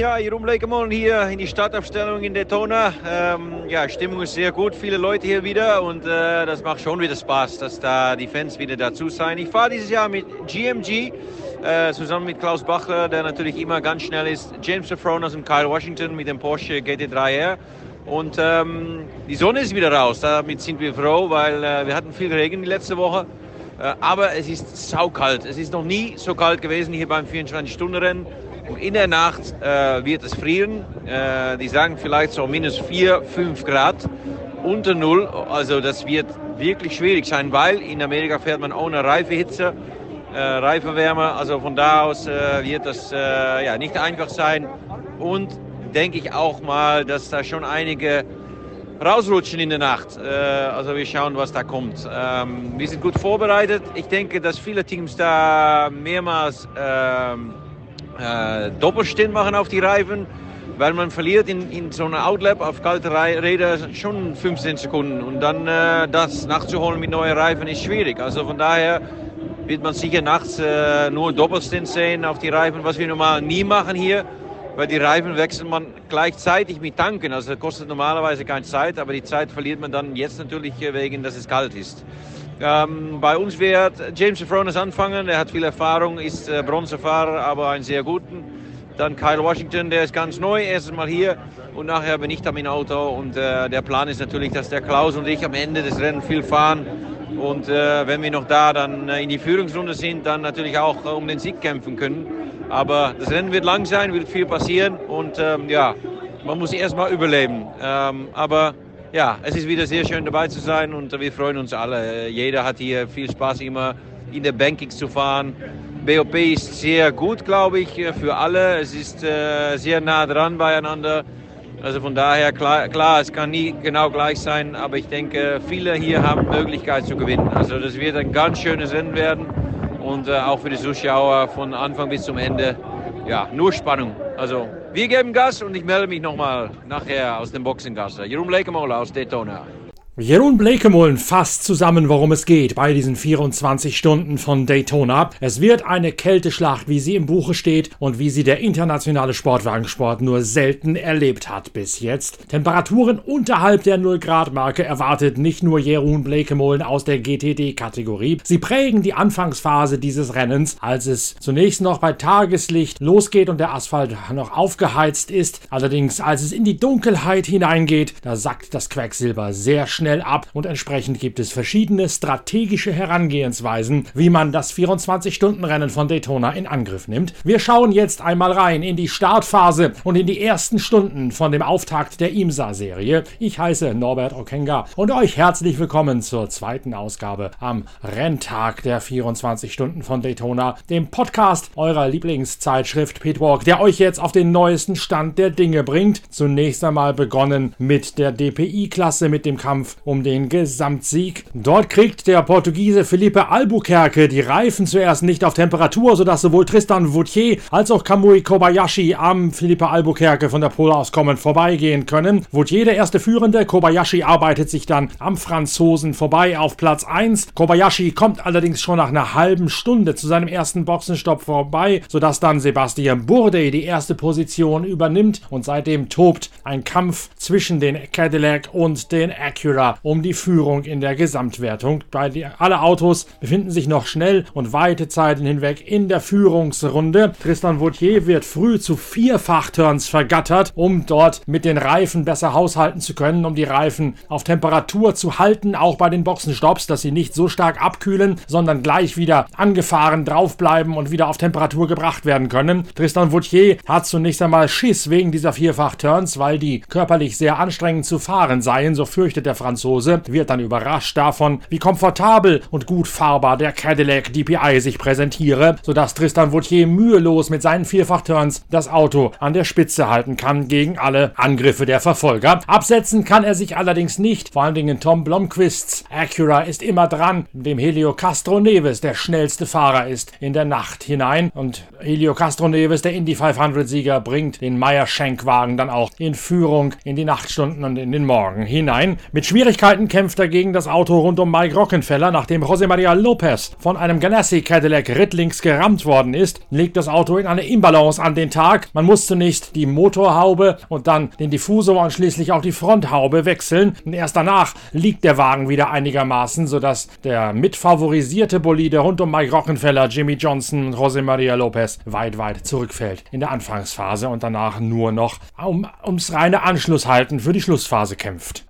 Ja, Jeroen Lekemolen hier in die Startaufstellung in Daytona. Ähm, ja, Stimmung ist sehr gut, viele Leute hier wieder und äh, das macht schon wieder Spaß, dass da die Fans wieder dazu sein. Ich fahre dieses Jahr mit GMG äh, zusammen mit Klaus Bachler, der natürlich immer ganz schnell ist, James Safronas und Kyle Washington mit dem Porsche GT3R. Und ähm, die Sonne ist wieder raus, damit sind wir froh, weil äh, wir hatten viel Regen die letzte Woche. Äh, aber es ist saukalt. Es ist noch nie so kalt gewesen hier beim 24-Stunden-Rennen. In der Nacht äh, wird es frieren. Äh, die sagen vielleicht so minus 4, 5 Grad unter Null. Also das wird wirklich schwierig sein, weil in Amerika fährt man ohne Reifehitze, äh, Reifenwärme. Also von da aus äh, wird das äh, ja, nicht einfach sein. Und denke ich auch mal, dass da schon einige rausrutschen in der Nacht. Äh, also wir schauen, was da kommt. Ähm, wir sind gut vorbereitet. Ich denke, dass viele Teams da mehrmals ähm, äh, Doppelstint machen auf die Reifen, weil man verliert in, in so einer Outlap auf kalte Räder schon 15 Sekunden und dann äh, das nachzuholen mit neuen Reifen ist schwierig. Also von daher wird man sicher nachts äh, nur Doppelstint sehen auf die Reifen, was wir normal nie machen hier, weil die Reifen wechselt man gleichzeitig mit Tanken. Also das kostet normalerweise keine Zeit, aber die Zeit verliert man dann jetzt natürlich äh, wegen, dass es kalt ist. Ähm, bei uns wird James Frones anfangen. Er hat viel Erfahrung, ist äh, Bronzefahrer, aber einen sehr guten. Dann Kyle Washington, der ist ganz neu, erstes Mal hier. Und nachher bin ich dann im Auto. Und äh, der Plan ist natürlich, dass der Klaus und ich am Ende des Rennens viel fahren. Und äh, wenn wir noch da dann äh, in die Führungsrunde sind, dann natürlich auch äh, um den Sieg kämpfen können. Aber das Rennen wird lang sein, wird viel passieren. Und ähm, ja, man muss erstmal überleben. Ähm, aber ja, es ist wieder sehr schön dabei zu sein und wir freuen uns alle. Jeder hat hier viel Spaß immer in der Bankings zu fahren. BOP ist sehr gut, glaube ich, für alle. Es ist äh, sehr nah dran beieinander. Also von daher, klar, klar, es kann nie genau gleich sein, aber ich denke, viele hier haben Möglichkeit zu gewinnen. Also das wird ein ganz schönes Rennen werden und äh, auch für die Zuschauer von Anfang bis zum Ende, ja, nur Spannung. Also wir geben Gas und ich melde mich nochmal nachher aus dem Boxengasse. Jeroen Lekemola aus Daytona. Jeroen Blekemolen fasst zusammen, worum es geht bei diesen 24 Stunden von Daytona. Es wird eine Kälteschlacht, wie sie im Buche steht und wie sie der internationale Sportwagensport nur selten erlebt hat bis jetzt. Temperaturen unterhalb der 0-Grad-Marke erwartet nicht nur Jeroen Blekemolen aus der GTD-Kategorie. Sie prägen die Anfangsphase dieses Rennens, als es zunächst noch bei Tageslicht losgeht und der Asphalt noch aufgeheizt ist. Allerdings, als es in die Dunkelheit hineingeht, da sackt das Quecksilber sehr schnell schnell ab und entsprechend gibt es verschiedene strategische Herangehensweisen, wie man das 24-Stunden-Rennen von Daytona in Angriff nimmt. Wir schauen jetzt einmal rein in die Startphase und in die ersten Stunden von dem Auftakt der IMSA-Serie. Ich heiße Norbert Okenga und euch herzlich willkommen zur zweiten Ausgabe am Renntag der 24 Stunden von Daytona, dem Podcast eurer Lieblingszeitschrift Pitwalk, der euch jetzt auf den neuesten Stand der Dinge bringt. Zunächst einmal begonnen mit der DPI-Klasse, mit dem Kampf um den Gesamtsieg. Dort kriegt der Portugiese Felipe Albuquerque die Reifen zuerst nicht auf Temperatur, sodass sowohl Tristan Vautier als auch Kamui Kobayashi am Felipe Albuquerque von der Pole aus kommend vorbeigehen können. Vautier der erste Führende, Kobayashi arbeitet sich dann am Franzosen vorbei auf Platz 1. Kobayashi kommt allerdings schon nach einer halben Stunde zu seinem ersten Boxenstopp vorbei, sodass dann Sebastian Bourdais die erste Position übernimmt und seitdem tobt ein Kampf zwischen den Cadillac und den Acura um die Führung in der Gesamtwertung. Alle Autos befinden sich noch schnell und weite Zeiten hinweg in der Führungsrunde. Tristan Vautier wird früh zu Vierfachturns vergattert, um dort mit den Reifen besser haushalten zu können, um die Reifen auf Temperatur zu halten, auch bei den Boxenstopps, dass sie nicht so stark abkühlen, sondern gleich wieder angefahren draufbleiben und wieder auf Temperatur gebracht werden können. Tristan Vautier hat zunächst einmal Schiss wegen dieser Vierfachturns, weil die körperlich sehr anstrengend zu fahren seien, so fürchtet der Franzose Franzose wird dann überrascht davon, wie komfortabel und gut fahrbar der Cadillac DPI sich präsentiere, sodass Tristan Vautier mühelos mit seinen Vierfachturns das Auto an der Spitze halten kann gegen alle Angriffe der Verfolger. Absetzen kann er sich allerdings nicht, vor allen Dingen Tom Blomqvists Acura ist immer dran, dem Helio Castro Neves der schnellste Fahrer ist in der Nacht hinein und Helio Castro Neves, der Indy 500 Sieger, bringt den Meyer Schenkwagen dann auch in Führung in die Nachtstunden und in den Morgen hinein. Mit Schwierigkeiten Schwierigkeiten kämpft dagegen das Auto rund um Mike Rockenfeller, nachdem José María López von einem Ganassi Cadillac rittlings gerammt worden ist, legt das Auto in eine Imbalance an den Tag. Man muss zunächst die Motorhaube und dann den Diffusor und schließlich auch die Fronthaube wechseln. Und erst danach liegt der Wagen wieder einigermaßen, sodass der mitfavorisierte Bolide rund um Mike Rockenfeller, Jimmy Johnson und José María López weit, weit zurückfällt in der Anfangsphase und danach nur noch um, ums reine Anschlusshalten für die Schlussphase kämpft.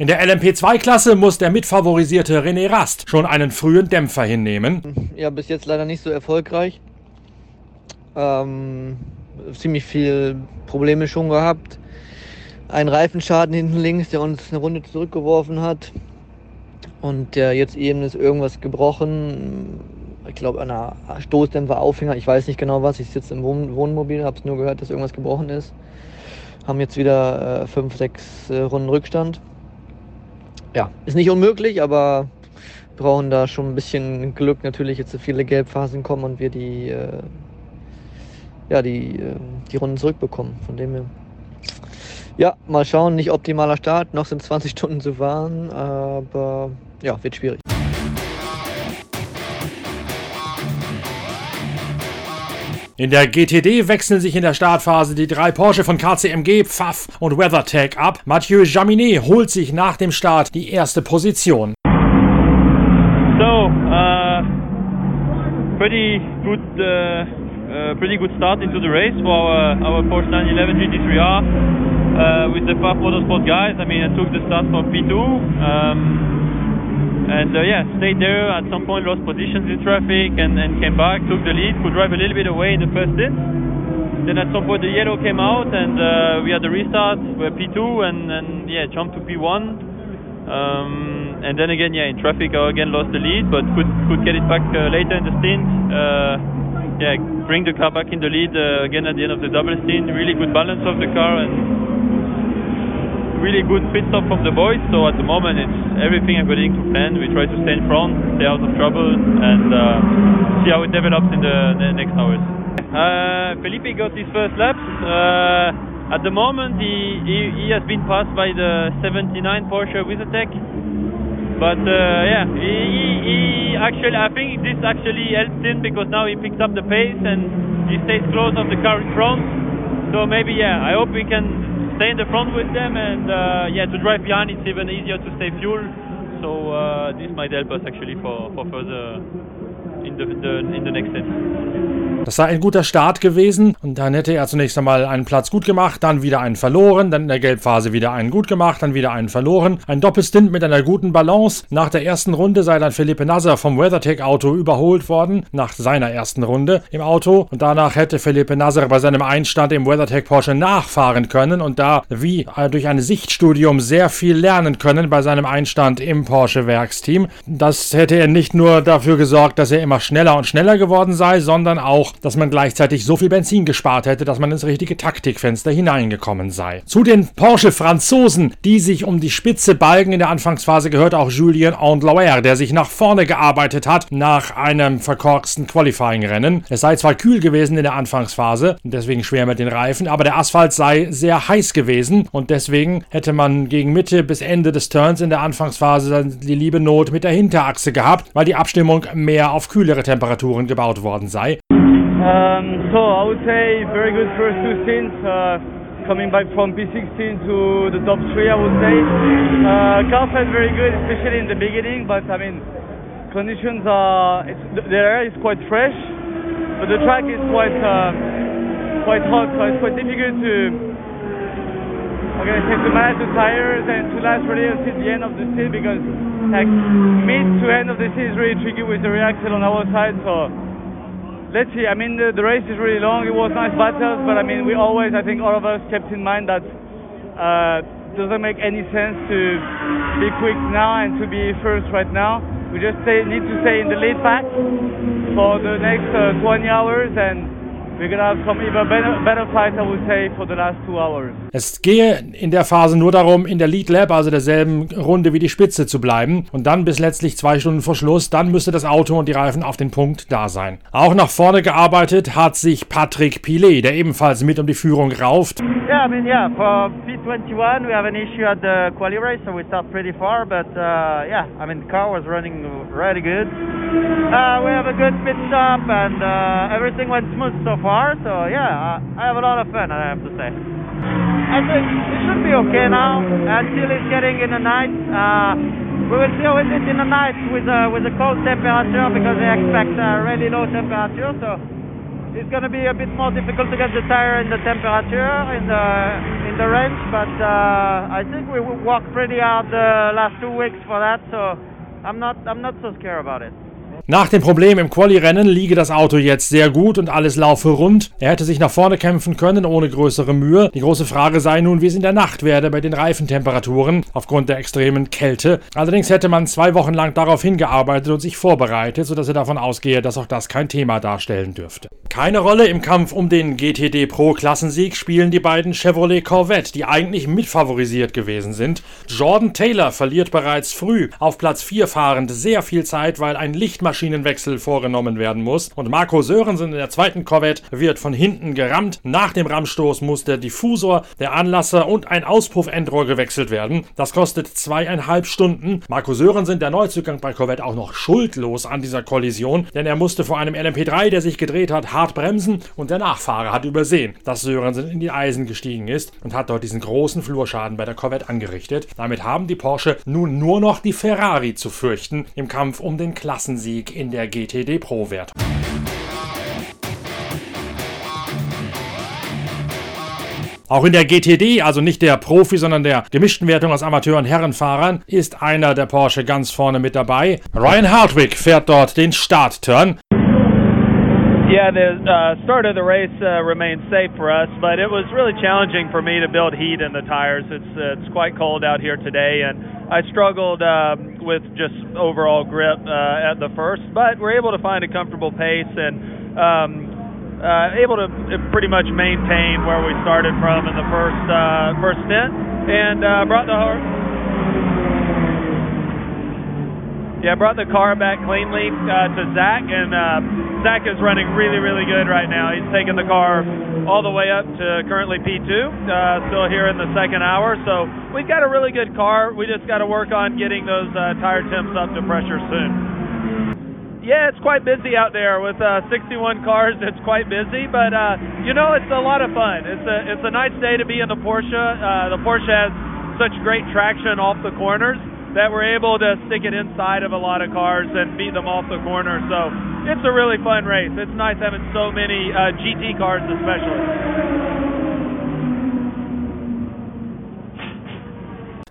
In der LMP2-Klasse muss der mitfavorisierte René Rast schon einen frühen Dämpfer hinnehmen. Ja, bis jetzt leider nicht so erfolgreich. Ähm, ziemlich viel Probleme schon gehabt. Ein Reifenschaden hinten links, der uns eine Runde zurückgeworfen hat. Und der jetzt eben ist irgendwas gebrochen. Ich glaube, einer Stoßdämpfer-Aufhänger. Ich weiß nicht genau was. Ich sitze im Wohn Wohnmobil, habe es nur gehört, dass irgendwas gebrochen ist. Haben jetzt wieder äh, fünf, sechs äh, Runden Rückstand ja, ist nicht unmöglich, aber brauchen da schon ein bisschen Glück natürlich jetzt so viele Gelbphasen kommen und wir die äh, ja die äh, die Runden zurückbekommen. Von dem her. Ja mal schauen. Nicht optimaler Start. Noch sind 20 Stunden zu fahren aber ja wird schwierig In der GTD wechseln sich in der Startphase die drei Porsche von KCMG, Pfaff und WeatherTech ab. Mathieu Jaminet holt sich nach dem Start die erste Position. So, uh, pretty good, uh, uh, pretty good start into the race for our, our Porsche 911 GT3R uh, with the Pfaff Motorsport guys. I mean, I took the start from P2. Um, and uh, yeah, stayed there. At some point, lost positions in traffic and, and came back, took the lead, could drive a little bit away in the first stint. Then at some point, the yellow came out, and uh, we had the restart. We're P2, and, and yeah, jumped to P1. Um, and then again, yeah, in traffic, I again lost the lead, but could could get it back uh, later in the stint. Uh, yeah, bring the car back in the lead uh, again at the end of the double stint. Really good balance of the car and really good pit stop from the boys. So at the moment, it's everything according to plan. We try to stay in front, stay out of trouble, and uh, see how it develops in the, the next hours. Uh, Felipe got his first laps. Uh, at the moment, he, he, he, has been passed by the 79 Porsche WizardTech. But uh, yeah, he, he, actually, I think this actually helped him because now he picked up the pace and he stays close of the car in front. So maybe, yeah, I hope we can stay in the front with them, and uh, yeah, to drive behind it's even easier to save fuel. So uh, this might help us actually for, for further in the, the, in the next set. Das sei ein guter Start gewesen und dann hätte er zunächst einmal einen Platz gut gemacht, dann wieder einen verloren, dann in der Gelbphase wieder einen gut gemacht, dann wieder einen verloren. Ein Doppelstint mit einer guten Balance. Nach der ersten Runde sei dann Felipe Nasser vom WeatherTech Auto überholt worden, nach seiner ersten Runde im Auto und danach hätte Felipe Nasser bei seinem Einstand im WeatherTech Porsche nachfahren können und da wie durch ein Sichtstudium sehr viel lernen können bei seinem Einstand im Porsche Werksteam. Das hätte er nicht nur dafür gesorgt, dass er immer schneller und schneller geworden sei, sondern auch dass man gleichzeitig so viel Benzin gespart hätte, dass man ins richtige Taktikfenster hineingekommen sei. Zu den Porsche-Franzosen, die sich um die Spitze balgen in der Anfangsphase, gehört auch Julien Andlauer, der sich nach vorne gearbeitet hat nach einem verkorksten Qualifying-Rennen. Es sei zwar kühl gewesen in der Anfangsphase deswegen schwer mit den Reifen, aber der Asphalt sei sehr heiß gewesen und deswegen hätte man gegen Mitte bis Ende des Turns in der Anfangsphase die liebe Not mit der Hinterachse gehabt, weil die Abstimmung mehr auf kühlere Temperaturen gebaut worden sei. Um, so I would say very good first two stints. Uh, coming back from P16 to the top three, I would say. Uh, car felt very good, especially in the beginning. But I mean, conditions are the air is quite fresh, but the track is quite uh, quite hot, so it's quite difficult to. Say to manage the tires and to last really until the end of the stint because like mid to end of the stint is really tricky with the axle on our side. So let's see. I mean, the, the, race is really long. It was nice battles, but I mean, we always, I think, all of us kept in mind that uh, doesn't make any sense to be quick now and to be first right now. We just stay, need to stay in the lead pack for the next uh, 20 hours and we're gonna have some even better, better flights, I would say, for the last two hours. Es gehe in der Phase nur darum, in der Lead Lab, also derselben Runde wie die Spitze zu bleiben und dann bis letztlich zwei Stunden vor Schluss, dann müsste das Auto und die Reifen auf den Punkt da sein. Auch nach vorne gearbeitet hat sich Patrick Pilet, der ebenfalls mit um die Führung rauft. Yeah, I mean, yeah, for P21 we have an issue at the quali race, so we start pretty far, but uh, yeah, I mean, the car was running really good. Uh, we have a good pit stop and uh, everything went smooth so far, so yeah, I, have a lot of fun, I have to say. I think it should be okay now until it's getting in the night. Uh, we will deal with it in the night with uh, with the cold temperature because they expect a really low temperature. So it's going to be a bit more difficult to get the tire in the temperature in the in the range. But uh, I think we worked pretty hard the last two weeks for that. So I'm not I'm not so scared about it. Nach dem Problem im Quali-Rennen liege das Auto jetzt sehr gut und alles laufe rund. Er hätte sich nach vorne kämpfen können ohne größere Mühe. Die große Frage sei nun, wie es in der Nacht werde bei den Reifentemperaturen aufgrund der extremen Kälte. Allerdings hätte man zwei Wochen lang darauf hingearbeitet und sich vorbereitet, sodass er davon ausgehe, dass auch das kein Thema darstellen dürfte. Keine Rolle im Kampf um den GTD Pro Klassensieg spielen die beiden Chevrolet Corvette, die eigentlich mitfavorisiert gewesen sind. Jordan Taylor verliert bereits früh auf Platz 4 fahrend sehr viel Zeit, weil ein Lichtmaschinenwechsel vorgenommen werden muss. Und Marco Sörensen in der zweiten Corvette wird von hinten gerammt. Nach dem Rammstoß muss der Diffusor, der Anlasser und ein Auspuffendrohr gewechselt werden. Das kostet zweieinhalb Stunden. Marco Sörensen, der Neuzugang bei Corvette, auch noch schuldlos an dieser Kollision, denn er musste vor einem LMP3, der sich gedreht hat, hart bremsen und der Nachfahrer hat übersehen, dass Sörensen in die Eisen gestiegen ist und hat dort diesen großen Flurschaden bei der Corvette angerichtet. Damit haben die Porsche nun nur noch die Ferrari zu fürchten im Kampf um den Klassensieg in der GTD Pro-Wertung. Auch in der GTD, also nicht der Profi, sondern der gemischten Wertung aus Amateur- und Herrenfahrern, ist einer der Porsche ganz vorne mit dabei. Ryan Hartwig fährt dort den Startturn. Yeah, the uh, start of the race uh, remained safe for us, but it was really challenging for me to build heat in the tires. It's uh, it's quite cold out here today, and I struggled uh, with just overall grip uh, at the first. But we're able to find a comfortable pace and um, uh, able to pretty much maintain where we started from in the first uh, first stint, and uh, brought the yeah brought the car back cleanly uh, to Zach, and uh, Zach is running really really good right now. He's taking the car all the way up to currently P2, uh, still here in the second hour. So we've got a really good car. We just got to work on getting those uh, tire temps up to pressure soon. Yeah, it's quite busy out there with uh, 61 cars. It's quite busy, but uh, you know it's a lot of fun. It's a it's a nice day to be in the Porsche. Uh, the Porsche has such great traction off the corners that we're able to stick it inside of a lot of cars and beat them off the corner. So it's a really fun race. It's nice having so many uh, GT cars, especially.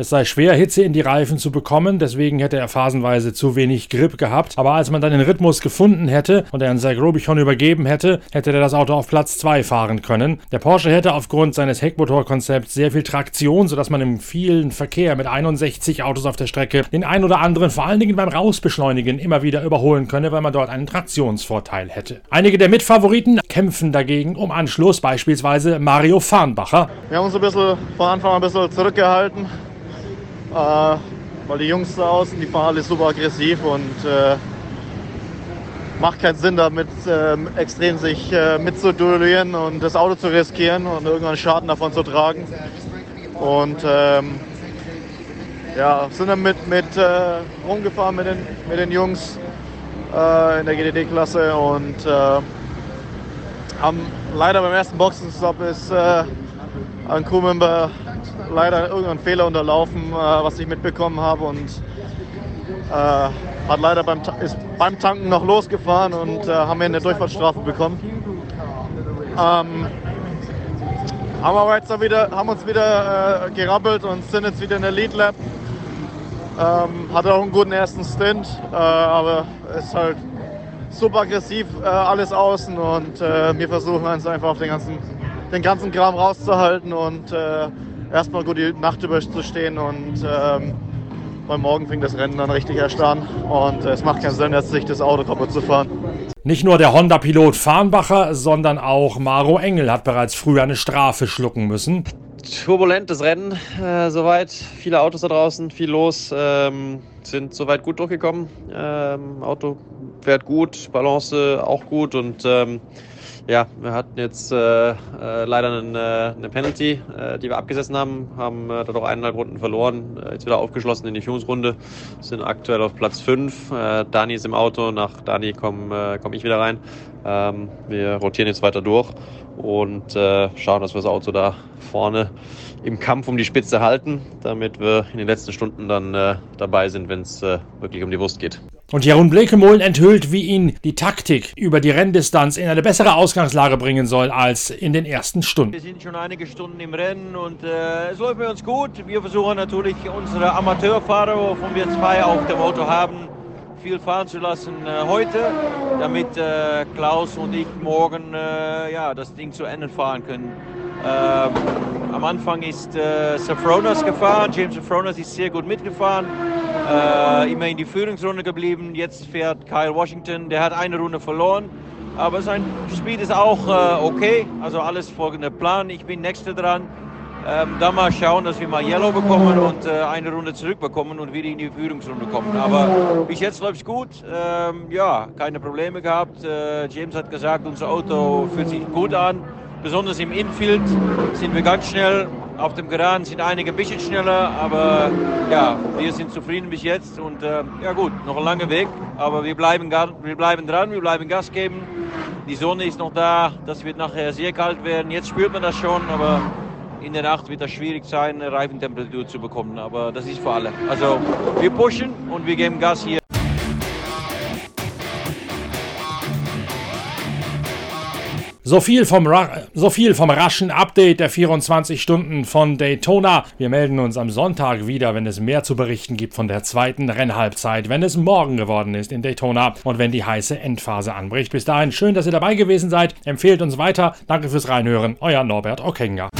Es sei schwer, Hitze in die Reifen zu bekommen, deswegen hätte er phasenweise zu wenig Grip gehabt. Aber als man dann den Rhythmus gefunden hätte und er an Zach Robichon übergeben hätte, hätte er das Auto auf Platz 2 fahren können. Der Porsche hätte aufgrund seines Heckmotorkonzepts sehr viel Traktion, sodass man im vielen Verkehr mit 61 Autos auf der Strecke den ein oder anderen, vor allen Dingen beim Rausbeschleunigen, immer wieder überholen könne, weil man dort einen Traktionsvorteil hätte. Einige der Mitfavoriten kämpfen dagegen um Anschluss, beispielsweise Mario Farnbacher. Wir haben uns ein bisschen von Anfang an ein bisschen zurückgehalten äh, weil die Jungs da außen, die fahren alle super aggressiv und äh, macht keinen Sinn damit, äh, extrem sich äh, mitzuduellieren und das Auto zu riskieren und irgendwann Schaden davon zu tragen. Und ähm, ja, sind dann mit, mit äh, rumgefahren mit den, mit den Jungs äh, in der GDD-Klasse und äh, haben leider beim ersten Boxenstopp ist äh, ein Crewmember leider irgendeinen Fehler unterlaufen, äh, was ich mitbekommen habe und äh, hat leider beim, ist beim Tanken noch losgefahren und äh, haben eine Durchfahrtsstrafe bekommen. Ähm, haben aber jetzt wieder, haben uns wieder äh, gerappelt und sind jetzt wieder in der Lead Lab. Ähm, hatte auch einen guten ersten Stint, äh, aber ist halt super aggressiv äh, alles außen und wir versuchen uns einfach den ganzen, den ganzen Kram rauszuhalten und erstmal gut die Nacht überzustehen und, ähm, weil morgen fängt das Rennen dann richtig erst an und es macht keinen Sinn, jetzt sich das Auto kaputt zu fahren. Nicht nur der Honda-Pilot Farnbacher, sondern auch Maro Engel hat bereits früher eine Strafe schlucken müssen. Turbulentes Rennen äh, soweit. Viele Autos da draußen, viel los. Ähm, sind soweit gut durchgekommen. Ähm, Auto fährt gut, Balance auch gut und ähm, ja, wir hatten jetzt äh, äh, leider eine, eine Penalty, äh, die wir abgesessen haben, haben äh, dadurch eineinhalb Runden verloren, äh, jetzt wieder aufgeschlossen in die Führungsrunde, sind aktuell auf Platz 5. Äh, Dani ist im Auto, nach Dani komme äh, komm ich wieder rein. Ähm, wir rotieren jetzt weiter durch und äh, schauen, dass wir das Auto da vorne im Kampf um die Spitze halten, damit wir in den letzten Stunden dann äh, dabei sind, wenn es äh, wirklich um die Wurst geht. Und Jeroen Blekemolen enthüllt, wie ihn die Taktik über die Renndistanz in eine bessere Ausgangslage bringen soll als in den ersten Stunden. Wir sind schon einige Stunden im Rennen und äh, es läuft bei uns gut. Wir versuchen natürlich unsere Amateurfahrer, wovon wir zwei auf dem Auto haben, viel fahren zu lassen äh, heute, damit äh, Klaus und ich morgen äh, ja, das Ding zu Ende fahren können. Ähm, am Anfang ist äh, Safronas gefahren, James Safronas ist sehr gut mitgefahren, äh, immer in die Führungsrunde geblieben. Jetzt fährt Kyle Washington, der hat eine Runde verloren, aber sein Speed ist auch äh, okay, also alles folgende Plan. Ich bin nächster dran. Ähm, dann mal schauen, dass wir mal Yellow bekommen und äh, eine Runde zurückbekommen und wieder in die Führungsrunde kommen. Aber bis jetzt läuft es gut. Ähm, ja, keine Probleme gehabt. Äh, James hat gesagt, unser Auto fühlt sich gut an. Besonders im Infield sind wir ganz schnell. Auf dem Geraden sind einige ein bisschen schneller, aber ja, wir sind zufrieden bis jetzt und äh, ja gut, noch ein langer Weg, aber wir bleiben, wir bleiben dran, wir bleiben Gas geben. Die Sonne ist noch da, das wird nachher sehr kalt werden. Jetzt spürt man das schon, aber in der Nacht wird das schwierig sein, eine Reifentemperatur zu bekommen, aber das ist für alle. Also wir pushen und wir geben Gas hier. So viel, vom so viel vom raschen Update der 24 Stunden von Daytona. Wir melden uns am Sonntag wieder, wenn es mehr zu berichten gibt von der zweiten Rennhalbzeit, wenn es morgen geworden ist in Daytona und wenn die heiße Endphase anbricht. Bis dahin schön, dass ihr dabei gewesen seid. Empfehlt uns weiter. Danke fürs Reinhören. Euer Norbert Okenga.